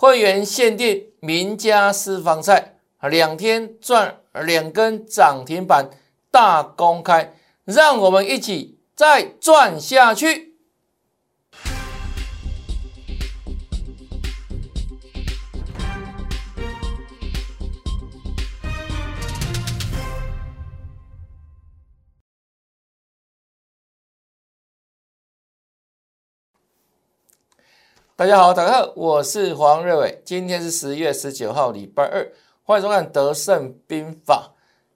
会员限定名家私房菜，两天赚两根涨停板，大公开，让我们一起再赚下去。大家好，大家好，我是黄瑞伟。今天是十月十九号，礼拜二，欢迎收看《德胜兵法》。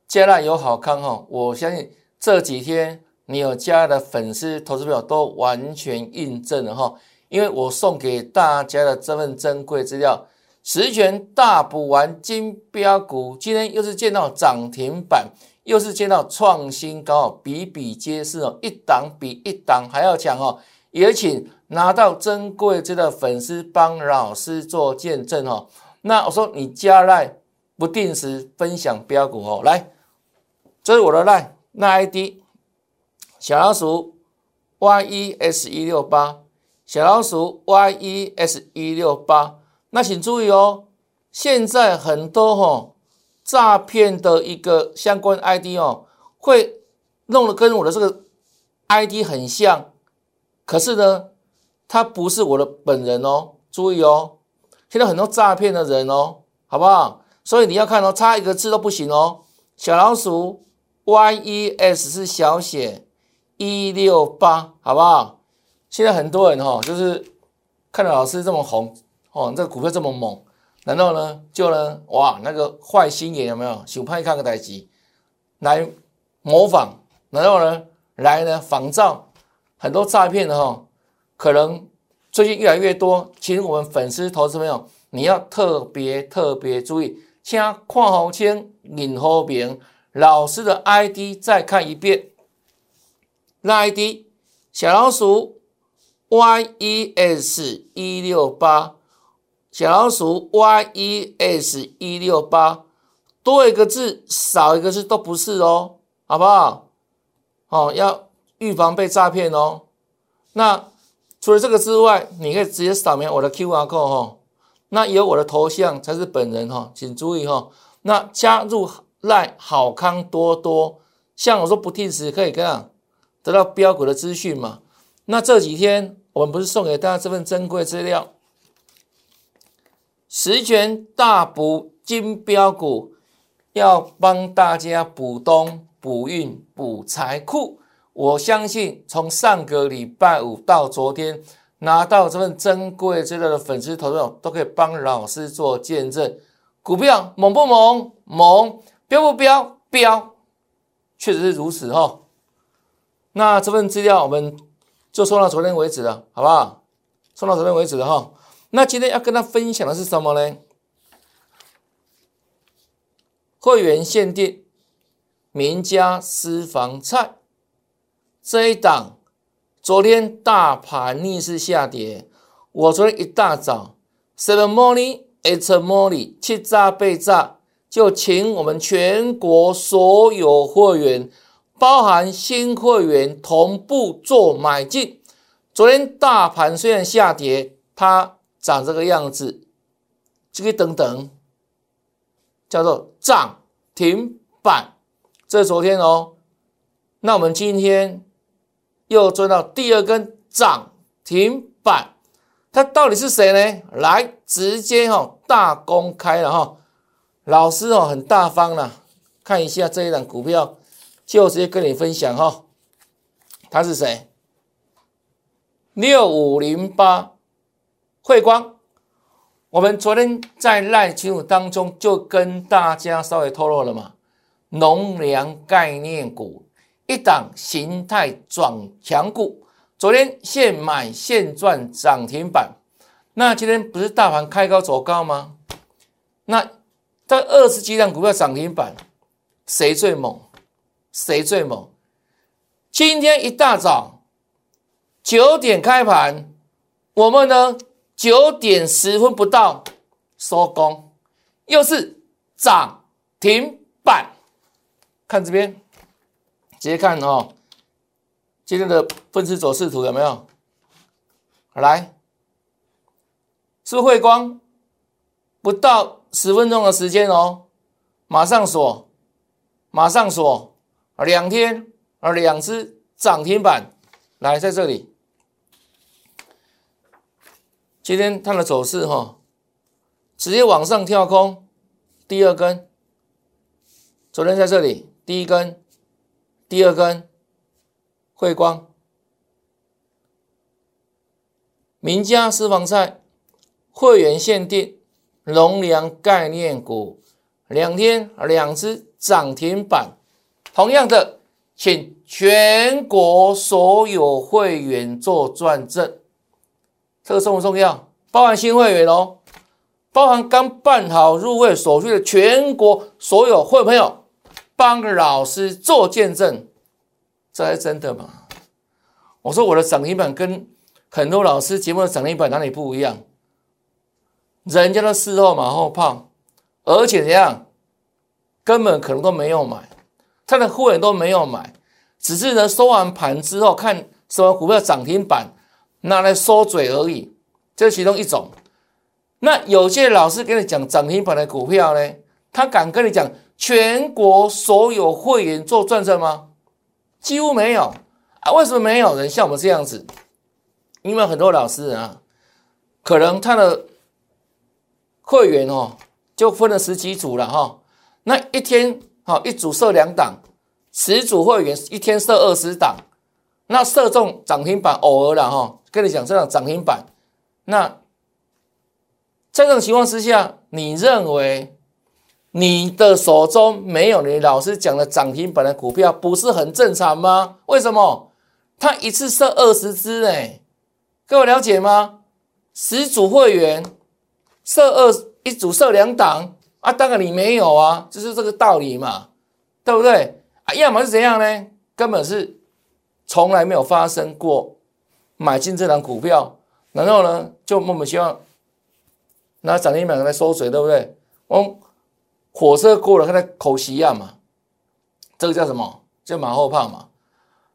接下来有好康哦，我相信这几天你有加的粉丝、投资朋友都完全印证了哈。因为我送给大家的这份珍贵资料，十全大补丸金标股，今天又是见到涨停板，又是见到创新高，比比皆是哦，一档比一档还要强哦。也请拿到珍贵这个粉丝帮老师做见证哦。那我说你加赖不定时分享标股哦，来，这是我的赖那 ID 小老鼠 yes 一六八小老鼠 yes 一六八。那请注意哦，现在很多哈诈骗的一个相关 ID 哦，会弄得跟我的这个 ID 很像。可是呢，他不是我的本人哦，注意哦，现在很多诈骗的人哦，好不好？所以你要看哦，差一个字都不行哦。小老鼠 Y E S 是小写一六八，好不好？现在很多人哈，就是看到老师这么红哦，这个股票这么猛，然后呢，就呢，哇，那个坏心眼有没有？想拍看个台机来模仿，然后呢，来呢仿照。很多诈骗的哈，可能最近越来越多。其实我们粉丝、投资朋友，你要特别特别注意，请看好清、领好明。老师的 ID 再看一遍，那 ID 小老鼠 yes 一六八，小老鼠 yes 一六八，多一个字少一个字都不是哦，好不好？哦，要。预防被诈骗哦。那除了这个之外，你可以直接扫描我的 QR code 哈。那有我的头像才是本人哈，请注意哈。那加入赖好康多多，像我说不定时可以这样得到标股的资讯嘛。那这几天我们不是送给大家这份珍贵资料，十全大补金标股，要帮大家补冬、补运、补财库。我相信从上个礼拜五到昨天拿到这份珍贵资料的粉丝投票，都可以帮老师做见证。股票猛不猛？猛！飙不飙？飙！确实是如此哈。那这份资料我们就送到昨天为止了，好不好？送到昨天为止了哈。那今天要跟他分享的是什么呢？会员限定名家私房菜。这一档，昨天大盘逆势下跌，我昨天一大早，seven morning it's morning，七炸被炸，就请我们全国所有会员，包含新会员同步做买进。昨天大盘虽然下跌，它长这个样子，这个等等，叫做涨停板，这是昨天哦。那我们今天。又追到第二根涨停板，它到底是谁呢？来，直接哈大公开了哈，老师哦很大方了，看一下这一档股票，就直接跟你分享哈，他是谁？六五零八汇光，我们昨天在赖群组当中就跟大家稍微透露了嘛，农粮概念股。一档形态转强股，昨天现买现赚涨停板。那今天不是大盘开高走高吗？那这二十几档股票涨停板，谁最猛？谁最猛？今天一大早九点开盘，我们呢九点十分不到收工，又是涨停板。看这边。直接看哦，今天的分时走势图有没有？来，是汇光不到十分钟的时间哦，马上锁，马上锁，两天啊，两只涨停板，来在这里。今天它的走势哈，直接往上跳空，第二根，昨天在这里第一根，第二根，汇光，名家私房菜，会员限定，龙粮概念股，两天两只涨停板，同样的，请全国所有会员做转正。这个重不重要？包含新会员哦，包含刚办好入会手续的全国所有会朋友，帮老师做见证，这还真的吗？我说我的涨停板跟很多老师节目的涨停板哪里不一样？人家的事后马后炮，而且怎样，根本可能都没有买，他的会员都没有买，只是呢收完盘之后看什么股票涨停板。拿来收嘴而已，这是其中一种。那有些老师跟你讲涨停板的股票呢，他敢跟你讲全国所有会员做转正吗？几乎没有啊。为什么没有人像我们这样子？因为很多老师啊，可能他的会员哦，就分了十几组了哈。那一天好一组设两档，十组会员一天设二十档，那射中涨停板偶尔了哈。跟你讲，这样涨停板，那在这种情况之下，你认为你的手中没有你老师讲的涨停板的股票，不是很正常吗？为什么？他一次设二十只，哎，各位了解吗？十组会员设二一组设两档啊，当然你没有啊，就是这个道理嘛，对不对？啊，要么是怎样呢？根本是从来没有发生过。买进这档股票，然后呢，就莫名其妙拿涨停板来收水，对不对？我火车过了，他在口吸样嘛，这个叫什么？叫马后炮嘛。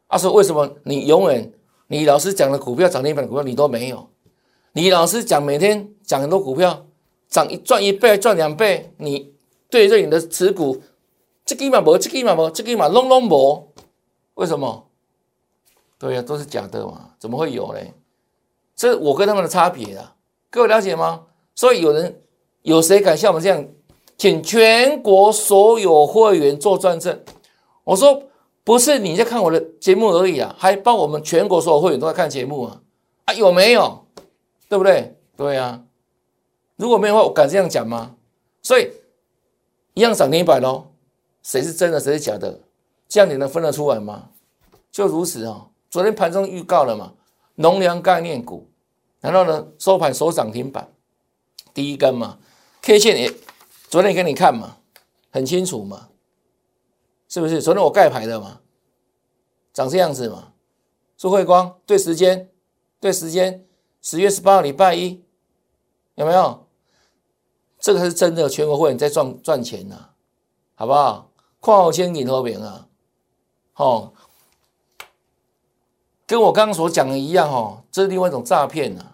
他说：“为什么你永远你老师讲的股票涨停板的股票你都没有？你老师讲每天讲很多股票涨一赚一倍赚两倍，你对着你的持股，这个嘛无，这个嘛无，这个嘛拢拢无，为什么？”对呀，都是假的嘛，怎么会有嘞？这我跟他们的差别啊，各位了解吗？所以有人有谁敢像我们这样，请全国所有会员做转正？我说不是你在看我的节目而已啊，还帮我们全国所有会员都在看节目啊啊，有没有？对不对？对啊，如果没有的话，我敢这样讲吗？所以一样涨停板喽，谁是真的，谁是假的？这样你能分得出来吗？就如此啊。昨天盘中预告了嘛，农粮概念股，然后呢收盘收涨停板，第一根嘛，K 线也昨天给你看嘛，很清楚嘛，是不是？昨天我盖牌的嘛，长这样子嘛，朱慧光对时间，对时间，十月十八号礼拜一，有没有？这个是真的，全国会员在赚赚钱呐，好不好？矿好先领头饼啊，好。跟我刚刚所讲的一样哦，这是另外一种诈骗呐，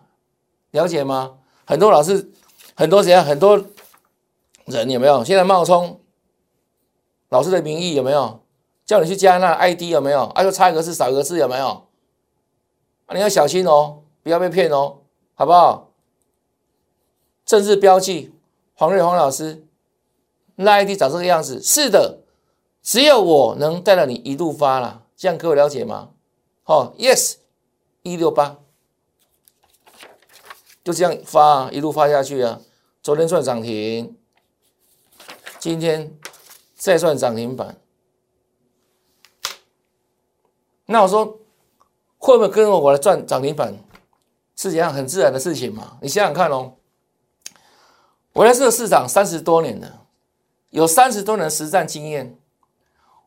了解吗？很多老师，很多怎样，很多人有没有？现在冒充老师的名义有没有？叫你去加那 ID 有没有？啊，就差一个字少一个字有没有？啊，你要小心哦，不要被骗哦，好不好？政治标记黄瑞黄老师，那 ID 长这个样子，是的，只有我能带着你一路发了，这样各位了解吗？好，yes，一六八，就这样发，一路发下去啊。昨天算涨停，今天再算涨停板。那我说会不会跟我来赚涨停板？是这样很自然的事情嘛？你想想看哦，我在这个市场三十多年了，有三十多年实战经验。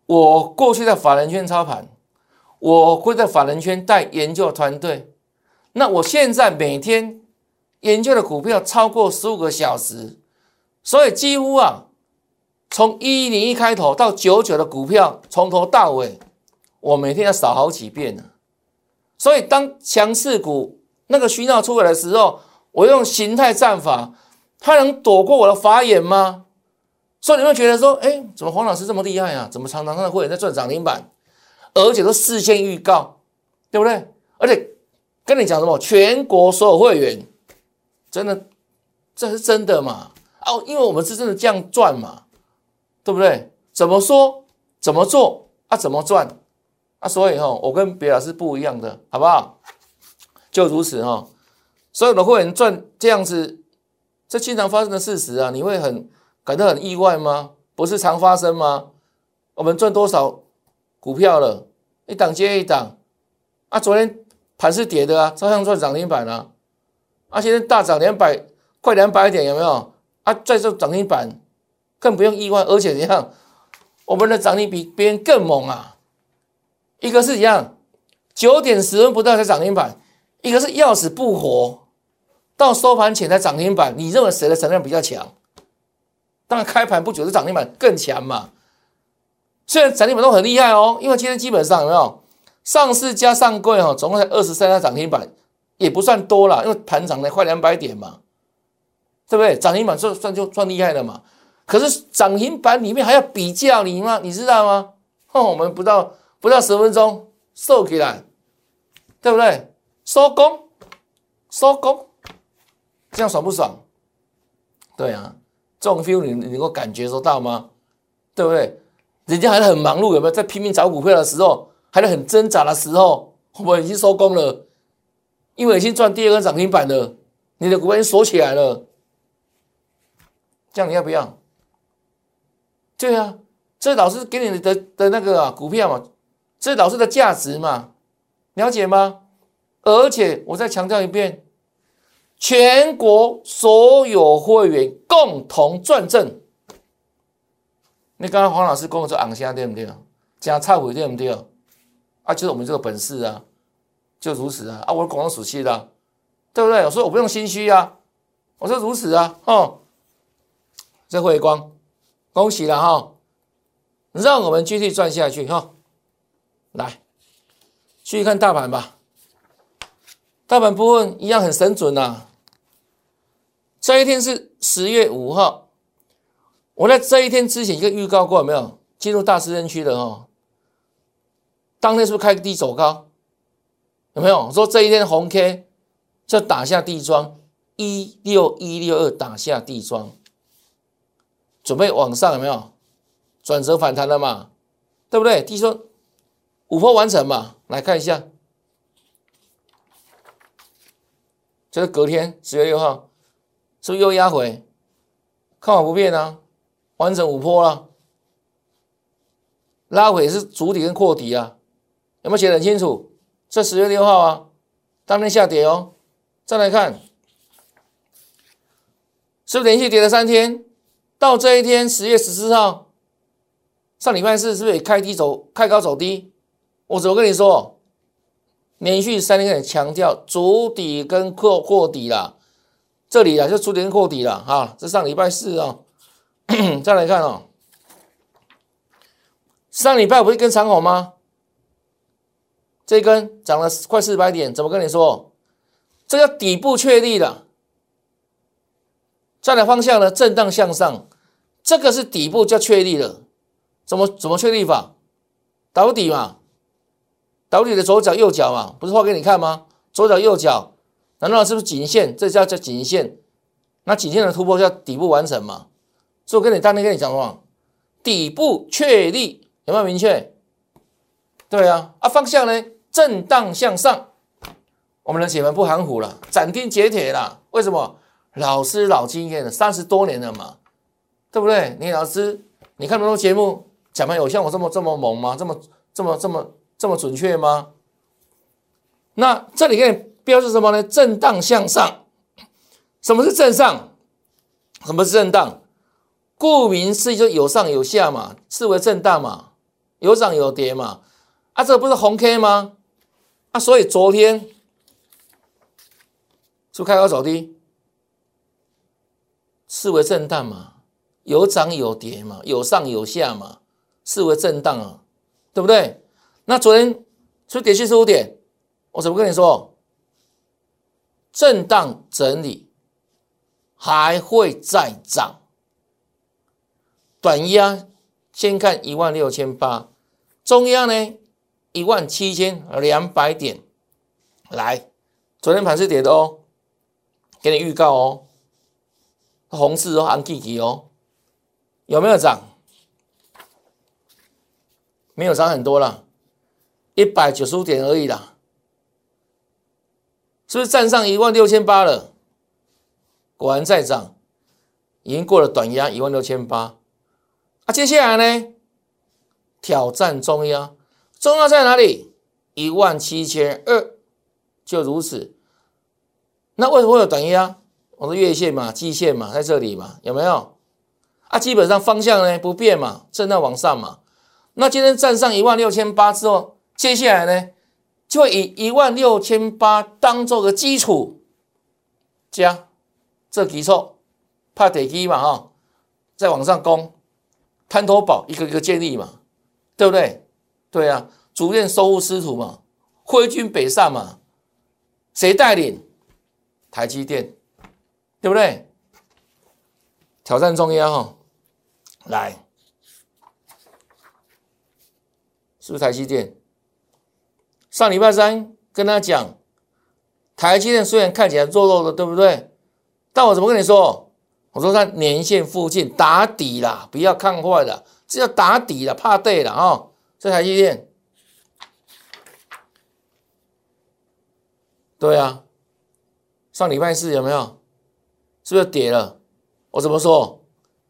我过去在法人圈操盘。我会在法人圈带研究团队，那我现在每天研究的股票超过十五个小时，所以几乎啊，从一零一开头到九九的股票，从头到尾，我每天要扫好几遍呢。所以当强势股那个讯号出来的时候，我用形态战法他能躲过我的法眼吗？所以你会觉得说，哎，怎么黄老师这么厉害啊？怎么常常他的会员在赚涨停板，而且都事先预告，对不对？而且跟你讲什么，全国所有会员，真的，这是真的嘛？哦，因为我们是真的这样赚嘛，对不对？怎么说，怎么做啊？怎么赚啊？所以哈，我跟别老师不一样的，好不好？就如此哈，所有的会员赚这样子，这经常发生的事实啊，你会很。感到很意外吗？不是常发生吗？我们赚多少股票了？一档接一档啊！昨天盘是跌的啊，照样赚涨停板啊！啊，现在大涨两百，快两百点，有没有？啊，再做涨停板，更不用意外。而且怎样？我们的涨停比别人更猛啊！一个是一样，九点十分不到才涨停板，一个是要死不活，到收盘前才涨停板。你认为谁的成量比较强？当然，开盘不久的涨停板更强嘛。虽然涨停板都很厉害哦，因为今天基本上有没有上市加上柜哈，总共才二十三家涨停板，也不算多了，因为盘涨了快两百点嘛，对不对？涨停板算算就算厉害了嘛。可是涨停板里面还要比较你吗？你知道吗？哼，我们不到不到十分钟收起来，对不对？收工，收工，这样爽不爽？对啊。这种 feel 你你能够感觉得到吗？对不对？人家还很忙碌，有没有在拼命找股票的时候，还在很挣扎的时候，我们已经收工了，因为已经赚第二个涨停板了，你的股票已经锁起来了，这样你要不要？对啊，这老师给你的的那个股票嘛，这老师的价值嘛，了解吗？而且我再强调一遍。全国所有会员共同转正。你刚刚黄老师跟我说昂虾对不对？讲忏悔对不对？啊，就是我们这个本事啊，就如此啊！啊，我广东属气的，对不对？我说我不用心虚啊，我说如此啊，哦，这辉光，恭喜了哈！让我们继续转下去哈，来，继续看大盘吧。大盘部分一样很神准呐。这一天是十月五号，我在这一天之前一个预告过，没有进入大市人区的哦？当天是不是开低走高？有没有说这一天红 K 就打下地桩一六一六二打下地桩，准备往上有没有转折反弹了嘛？对不对？地桩五波完成嘛？来看一下，这是隔天十月六号。是不是又压回？看法不变啊，完成五波了，拉回是主底跟扩底啊，有没有写很清楚？这十月六号啊，当天下跌哦。再来看，是不是连续跌了三天？到这一天十月十四号，上礼拜四是不是也开低走，开高走低？我怎么跟你说？连续三天强调主底跟扩扩底啦。这里啊，就出点破底了哈。这上礼拜四哦，再来看哦，上礼拜不是根长红吗？这根涨了快四百点，怎么跟你说？这个底部确立了，再来方向呢？震荡向上，这个是底部就确立了。怎么怎么确立法？倒底嘛，倒底的左脚右脚嘛，不是画给你看吗？左脚右脚。难道是不是颈线？这叫叫颈线。那颈线的突破叫底部完成嘛？所以我跟你当天跟你讲什么？底部确立有没有明确？对啊，啊方向呢？震荡向上。我们的姐妹不含糊了，斩钉截铁了。为什么？老师老经验了，三十多年了嘛，对不对？你老师，你看那么多节目，讲盘有像我这么这么猛吗？这么这么这么这么准确吗？那这里给你。标是什么呢？震荡向上。什么是震上？什么是震荡？顾名思义，就有上有下嘛，视为震荡嘛，有涨有跌嘛。啊，这不是红 K 吗？啊，所以昨天是开高走低，视为震荡嘛，有涨有跌嘛，有上有下嘛，视为震荡啊，对不对？那昨天出跌七十五点，我怎么跟你说？震荡整理，还会再涨。短压先看一万六千八，中压呢一万七千两百点。来，昨天盘是跌的哦，给你预告哦，红字哦，安 K K 哦，有没有涨？没有涨很多了，一百九十五点而已啦，是不是站上一万六千八了？果然在涨，已经过了短压一万六千八。啊，接下来呢？挑战中压，中压在哪里？一万七千二，就如此。那为什么会有短压？我说月线嘛，季线嘛，在这里嘛，有没有？啊，基本上方向呢不变嘛，正在往上嘛。那今天站上一万六千八之后，接下来呢，就会以一万六千八当做个基础，加这基础，怕跌基嘛哈，再往上攻。滩头堡一个一个建立嘛，对不对？对啊，逐渐收复失土嘛，挥军北上嘛，谁带领？台积电，对不对？挑战中央哈，来，是不是台积电？上礼拜三跟他讲，台积电虽然看起来弱弱的，对不对？但我怎么跟你说？我说在年线附近打底啦，不要看坏了，是要打底了，怕对了啊！这台积电，对啊，上礼拜四有没有？是不是跌了？我怎么说？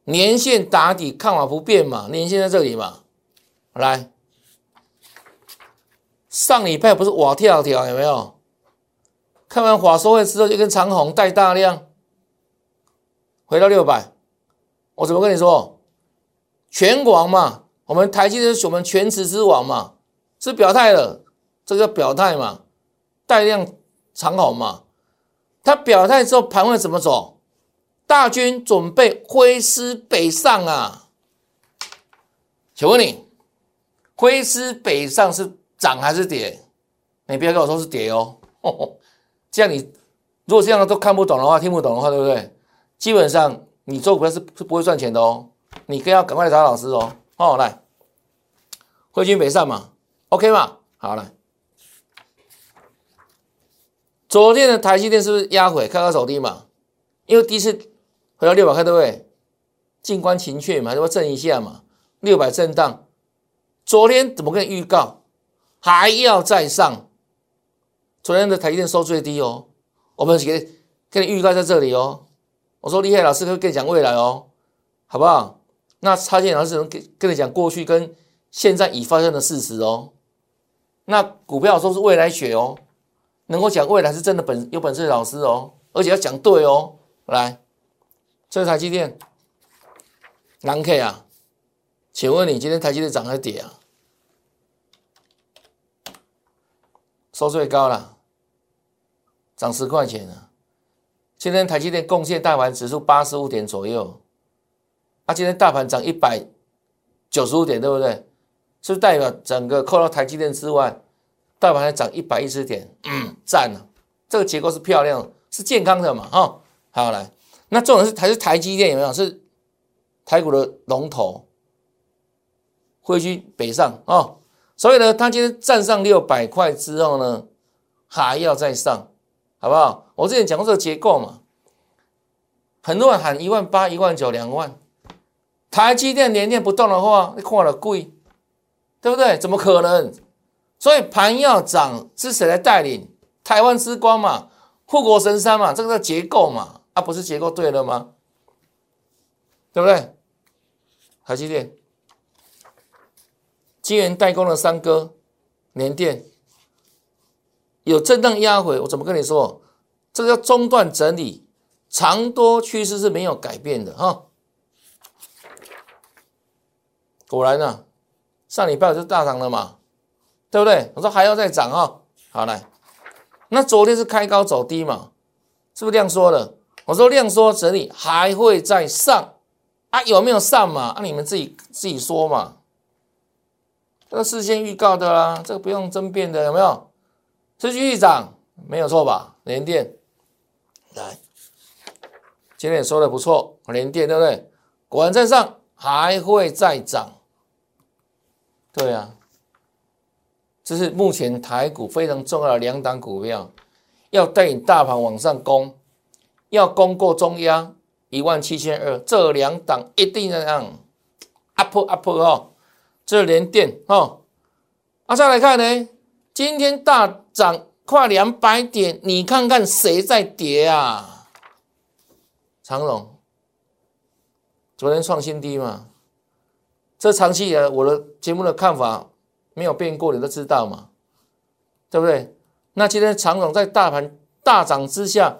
年线打底，看法不变嘛，年线在这里嘛。来，上礼拜不是瓦跳跳有没有？看完华收会之后，就跟长虹带大量。回到六百，我怎么跟你说？全王嘛，我们台积电是我们全职之王嘛，是表态了，这个表态嘛，带量长虹嘛。他表态之后，盘会怎么走？大军准备挥师北上啊！请问你，挥师北上是涨还是跌？你不要跟我说是跌哦，这样你如果这样都看不懂的话，听不懂的话，对不对？基本上你做股票是是不会赚钱的哦，你更要赶快来找老师哦。哦，来，挥军北上嘛，OK 嘛？好了，昨天的台积电是不是压回，开高走低嘛？因为第一次回到六百块，对不对？静观情却嘛，就会震一下嘛。六百震荡，昨天怎么跟你预告？还要再上？昨天的台积电收最低哦，我们给给你预告在这里哦。我说厉害，老师会跟你讲未来哦，好不好？那差劲老师能跟跟你讲过去跟现在已发生的事实哦。那股票说是未来学哦，能够讲未来是真的本有本事的老师哦，而且要讲对哦。来，这台积电，南 K 啊，请问你今天台积电涨还是跌啊？收最高了，涨十块钱了。今天台积电贡献大盘指数八十五点左右，啊，今天大盘涨一百九十五点，对不对？是不代表整个扣到台积电之外，大盘还涨一百一十点？嗯，赞了，这个结构是漂亮，是健康的嘛？哈，好来，那重点是还是台积电有没有？是台股的龙头，汇军北上哦，所以呢，它今天站上六百块之后呢，还要再上。好不好？我之前讲过这个结构嘛，很多人喊一万八、一万九、两万，台积电连电不动的话，你看了贵，对不对？怎么可能？所以盘要涨是谁来带领？台湾之光嘛，护国神山嘛，这个叫结构嘛，啊，不是结构对了吗？对不对？台积电、晶圆代工的三哥，联电。有震荡压回，我怎么跟你说？这个叫中断整理，长多趋势是没有改变的哈。果然呢，上礼拜就大涨了嘛，对不对？我说还要再涨哈。好来，那昨天是开高走低嘛，是不是这样说的？我说量缩整理还会再上啊？有没有上嘛？啊，你们自己自己说嘛。这个事先预告的啦，这个不用争辩的，有没有？持续涨没有错吧？连电来，今天也说的不错，连电对不对？果然在上，还会再涨。对啊，这是目前台股非常重要的两档股票，要带领大盘往上攻，要攻过中央一万七千二，这两档一定要让 up up 哦，这连电哦。啊，再来看呢，今天大涨快两百点，你看看谁在跌啊？长荣，昨天创新低嘛？这长期以来我的节目的看法没有变过，你都知道嘛？对不对？那今天长荣在大盘大涨之下，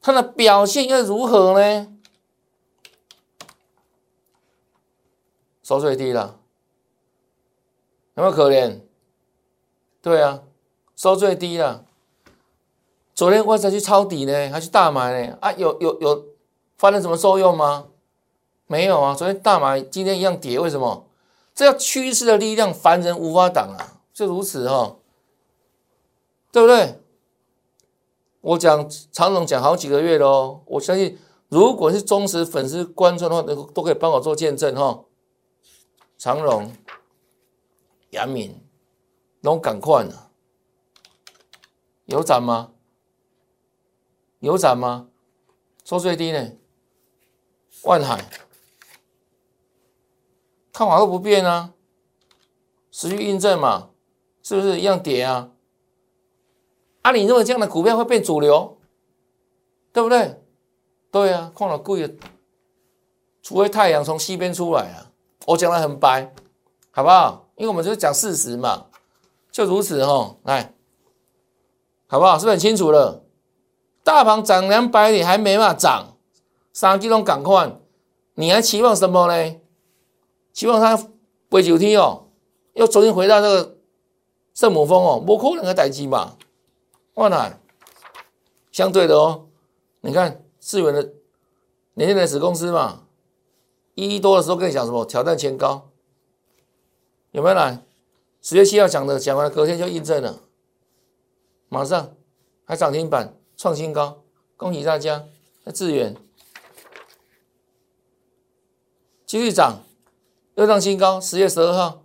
它的表现又如何呢？收最低了，有没有可怜？对啊，收最低了。昨天我才去抄底呢，还去大买呢。啊，有有有发生什么作用吗？没有啊。昨天大买，今天一样跌，为什么？这叫趋势的力量，凡人无法挡啊，就如此哈，对不对？我讲长龙讲好几个月喽，我相信如果是忠实粉丝观众的话，都都可以帮我做见证哈。长龙、杨敏。拢赶快了，有涨吗？有涨吗？收最低呢？万海看法都不变啊，持续印证嘛，是不是一样跌啊？啊，你认为这样的股票会变主流？对不对？对啊，看了贵了，除非太阳从西边出来啊！我讲的很白，好不好？因为我们就是讲事实嘛。就如此哈，来，好不好？是不是很清楚了？大盘涨两百点还没嘛涨，三季度赶快，你还期望什么呢？期望它回九天哦，又重新回到这个圣母峰哦，不可能的代志嘛？万海，相对的哦，你看世元的年轻的子公司嘛，一亿多的时候跟你讲什么？挑战前高，有没有来？十月七号讲的，讲完隔天就印证了，马上还涨停板创新高，恭喜大家！那智远继续涨，又创新高。十月十二号、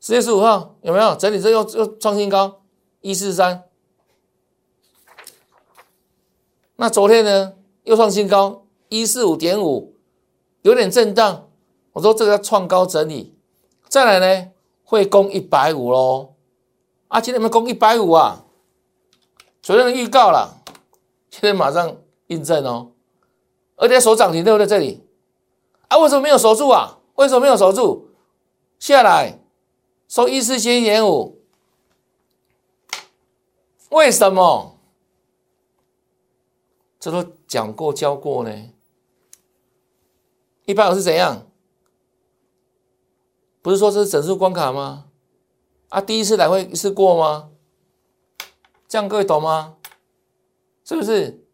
十月十五号有没有整理？这又又创新高，一四三。那昨天呢，又创新高，一四五点五，有点震荡。我说这个要创高整理。再来呢，会攻一百五喽！啊，今天有没有攻一百五啊？昨天的预告了，今天马上印证哦，而且守涨停都在？这里啊，为什么没有守住啊？为什么没有守住？下来收一四七点五，为什么？这都讲过教过呢。一百五是怎样？不是说这是整数关卡吗？啊，第一次来会一次过吗？这样各位懂吗？是不是？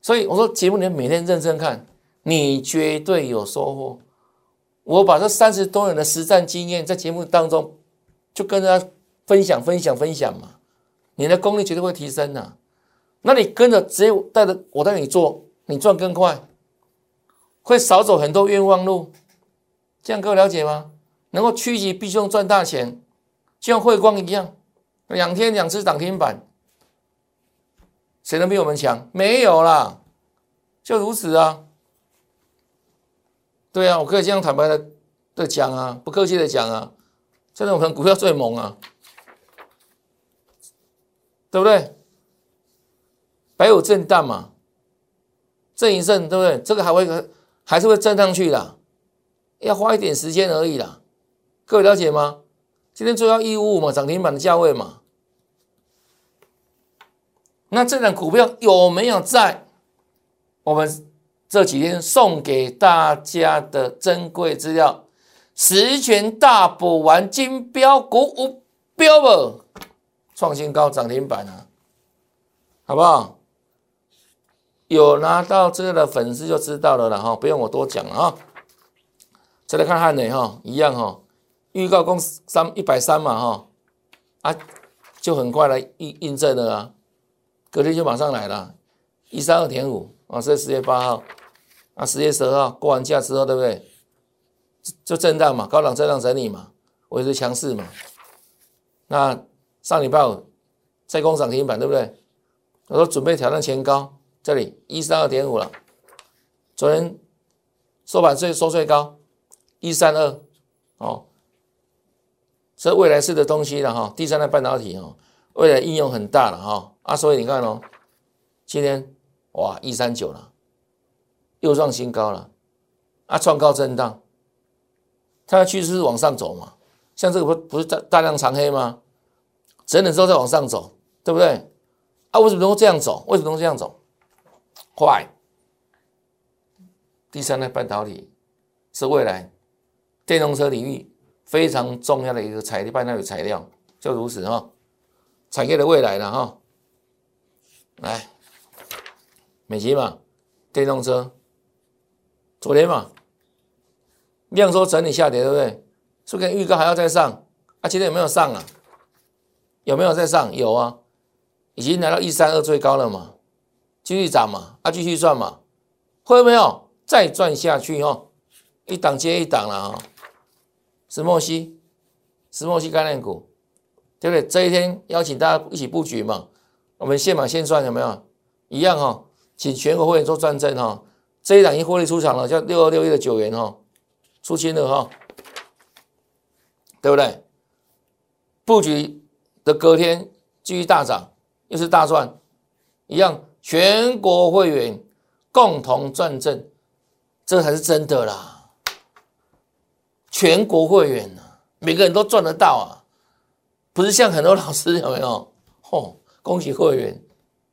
所以我说节目你每天认真看，你绝对有收获。我把这三十多年的实战经验在节目当中就跟大家分享、分享、分享嘛，你的功力绝对会提升的。那你跟着只有带着我带你做，你赚更快，会少走很多冤枉路。这样各位了解吗？能够趋吉避凶赚大钱，就像汇光一样，两天两次涨停板，谁能比我们强？没有啦，就如此啊。对啊，我可以这样坦白的的讲啊，不客气的讲啊，这种可能股票最猛啊，对不对？白有震荡嘛，震一震，对不对？这个还会还是会震上去的。要花一点时间而已啦，各位了解吗？今天最高一五五嘛，涨停板的价位嘛。那这档股票有没有在我们这几天送给大家的珍贵资料？十全大补丸金标股五标不？创新高涨停板啊，好不好？有拿到这个的粉丝就知道了了哈，不用我多讲了啊。再来看汉磊哈，一样哈，预告公三一百三嘛哈，啊，就很快来印印证了啊，隔天就马上来了，一三二点五啊，这是十月八号啊，十月十二号过完假之后，对不对？就震荡嘛，高档震荡整理嘛，维持强势嘛。那上礼拜五再攻涨停板，对不对？我说准备挑战前高，这里一三二点五了。昨天收盘最收最高一三二哦，这未来式的东西了哈，第三代半导体哦，未来应用很大了哈啊，所以你看哦，今天哇一三九了，又创新高了啊，创高震荡。它的趋势是往上走嘛？像这个不不是大大量长黑吗？整理之后再往上走，对不对？啊，为什么能够这样走？为什么能够这样走？快。第三代半导体是未来电动车领域非常重要的一个材料，半导体材料就如此哈，产业的未来了哈。来，美吉嘛，电动车，昨天嘛。量缩整理下跌，对不对？是不是预告还要再上？啊，今天有没有上啊？有没有再上？有啊，已经来到一三二最高了嘛，继续涨嘛，啊，继续赚嘛，会没有再赚下去哦？一档接一档了啊！石墨烯，石墨烯概念股，对不对？这一天邀请大家一起布局嘛，我们现买现赚有没有？一样哈，请全国会员做转正哈。这一档已经获利出场了，叫六二六一的九元哈。出清了哈，对不对？布局隔天继续大涨，又是大赚，一样全国会员共同赚正，这才是真的啦！全国会员啊，每个人都赚得到啊，不是像很多老师有没有？嚯，恭喜会员，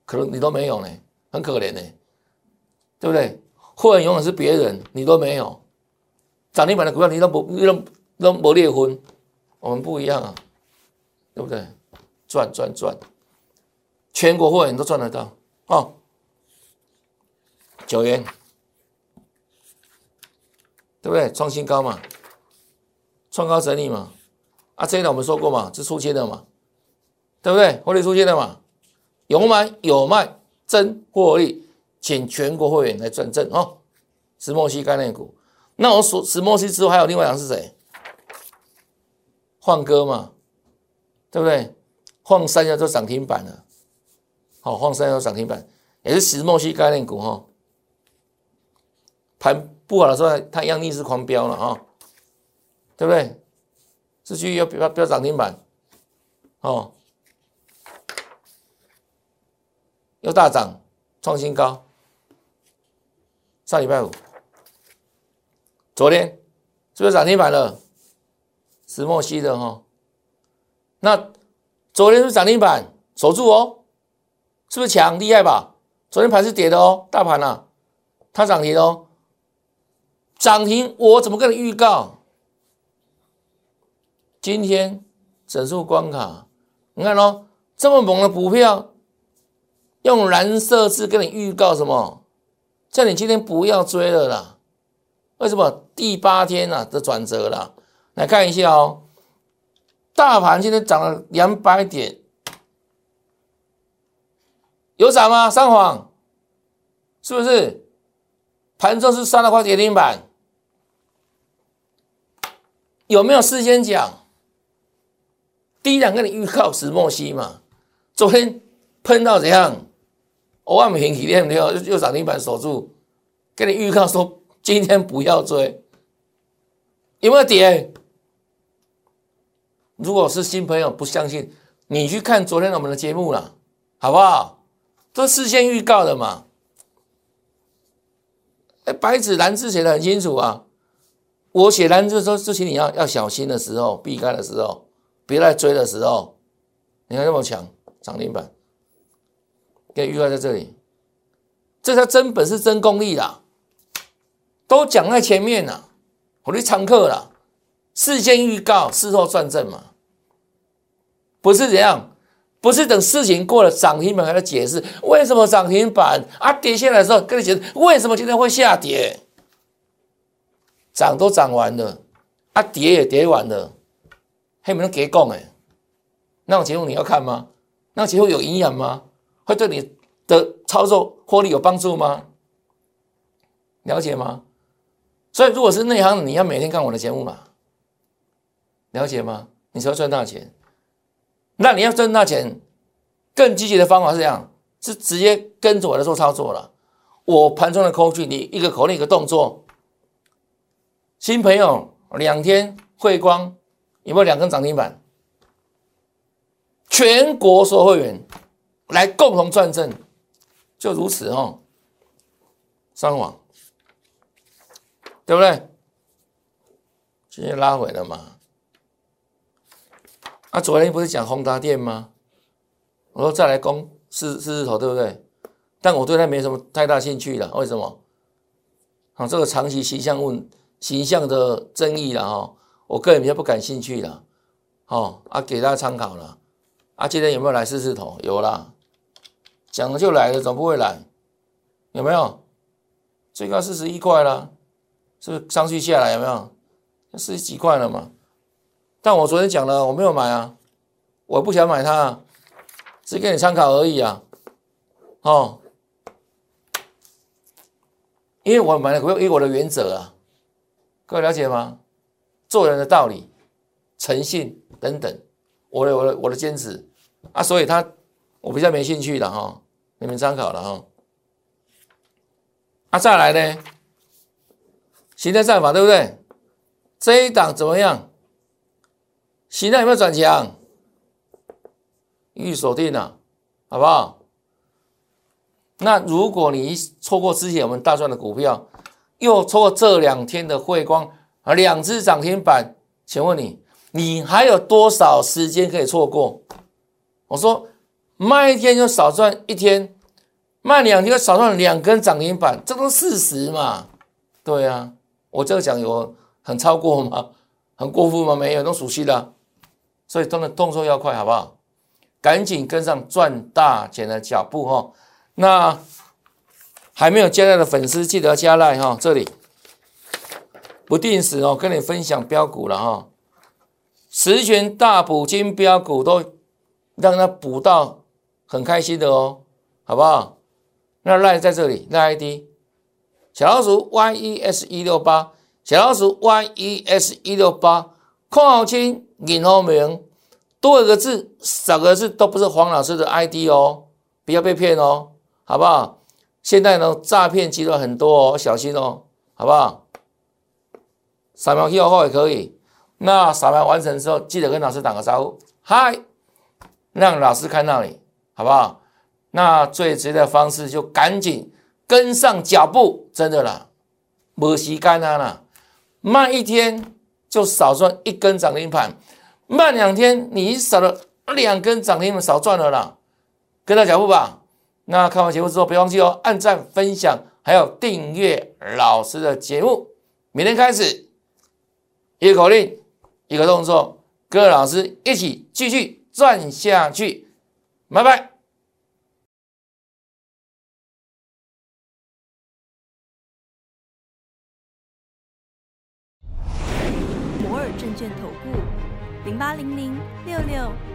可能你都没有呢，很可怜呢，对不对？会员永远是别人，你都没有。涨停板的股票，你都不你都都不裂婚，我们不一样啊，对不对？赚赚赚，全国会员都赚得到哦。九元，对不对？创新高嘛，创高整理嘛，啊，这一档我们说过嘛，是出清的嘛，对不对？获利出清的嘛，有买有卖，真获利，请全国会员来转正哦。石墨烯概念股。那我所石墨烯之后还有另外两是谁？换哥嘛，对不对？换三要做涨停板了，好，换三要涨停板，也是石墨烯概念股哈。盘不好的时候，它一样逆势狂飙了啊，对不对？继续要飙飙涨停板，哦，又大涨，创新高，上礼拜五。昨天是不是涨停板了？石墨烯的哈，那昨天是涨停板守住哦，是不是强厉害吧？昨天盘是跌的哦，大盘呐，它涨停哦，涨停我怎么跟你预告？今天整数关卡，你看哦，这么猛的股票，用蓝色字跟你预告什么？叫你今天不要追了啦。为什么第八天呢的转折了？来看一下哦，大盘今天涨了两百点，有涨吗？三晃，是不是？盘中是三了块跌停板，有没有事先讲？第一档跟你预告石墨烯嘛，昨天碰到怎样？我万平体验没有，又涨停板守住，跟你预告说。今天不要追，有没有跌？如果是新朋友不相信，你去看昨天我们的节目了，好不好？都事先预告的嘛。哎，白纸蓝字写的很清楚啊。我写蓝字说，之前你要要小心的时候，避开的时候，别来追的时候，你看那么强，涨停板，给预告在这里，这叫真本事、真功力啦。都讲在前面了，我的常客了，事先预告，事后算证嘛，不是这样，不是等事情过了涨停板还在解释为什么涨停板啊跌下来的时候跟你解释为什么今天会下跌，涨都涨完了，啊跌也跌完了，还有没有讲哎？那种节目你要看吗？那种节目有营养吗？会对你的操作获利有帮助吗？了解吗？所以如果是内行，你要每天看我的节目嘛，了解吗？你才会赚大钱。那你要赚大钱，更积极的方法是这样，是直接跟着我来做操作了。我盘中的工具，你一个口令一个动作。新朋友两天汇光有没有两根涨停板？全国所有会员来共同赚正，就如此哦。上网对不对？直接拉回了嘛？啊，昨天不是讲宏达电吗？我说再来攻四四字头，对不对？但我对它没什么太大兴趣了。为什么？啊，这个长期形象问形象的争议了哈，我个人比较不感兴趣了。哦，啊，给大家参考了。啊，今天有没有来四字头？有啦，讲了就来了，总不会来？有没有？最高四十一块了，是不是上去下来？有没有？四十几块了嘛？但我昨天讲了，我没有买啊，我不想买它，只给你参考而已啊。哦，因为我买了股票，有我的原则啊，各位了解吗？做人的道理、诚信等等，我的我的我的坚持啊，所以他我比较没兴趣的哈，你们参考了哈。啊，再来呢，形态战法对不对？这一档怎么样？形态有没有转强？预锁定了，好不好？那如果你错过之前我们大赚的股票，又错过这两天的汇光啊，两只涨停板，请问你，你还有多少时间可以错过？我说卖一天就少赚一天，卖两天就少赚两根涨停板，这都事实嘛？对啊，我这个讲有很超过吗？很过分吗？没有，都熟悉的，所以真的动作要快，好不好？赶紧跟上赚大钱的脚步哈！那还没有加赖的粉丝，记得加赖哈！这里不定时哦，跟你分享标股了哈，十全大补金标股都让他补到很开心的哦，好不好？那赖在这里，赖 ID 小老鼠 yes 一六八，小老鼠 yes 一六八，括号清引号明，多一个字少个字都不是黄老师的 ID 哦，不要被骗哦。好不好？现在呢，诈骗集团很多哦，小心哦，好不好？扫描 Q R 后也可以。那扫描完成之后，记得跟老师打个招呼，嗨，让老师看到你，好不好？那最直接的方式就赶紧跟上脚步，真的啦，没时间啊啦，慢一天就少赚一根涨停板，慢两天你少了两根涨停板，少赚了啦，跟上脚步吧。那看完节目之后，别忘记哦，按赞、分享，还有订阅老师的节目。明天开始，一个口令，一个动作，各位老师一起继续赚下去。拜拜。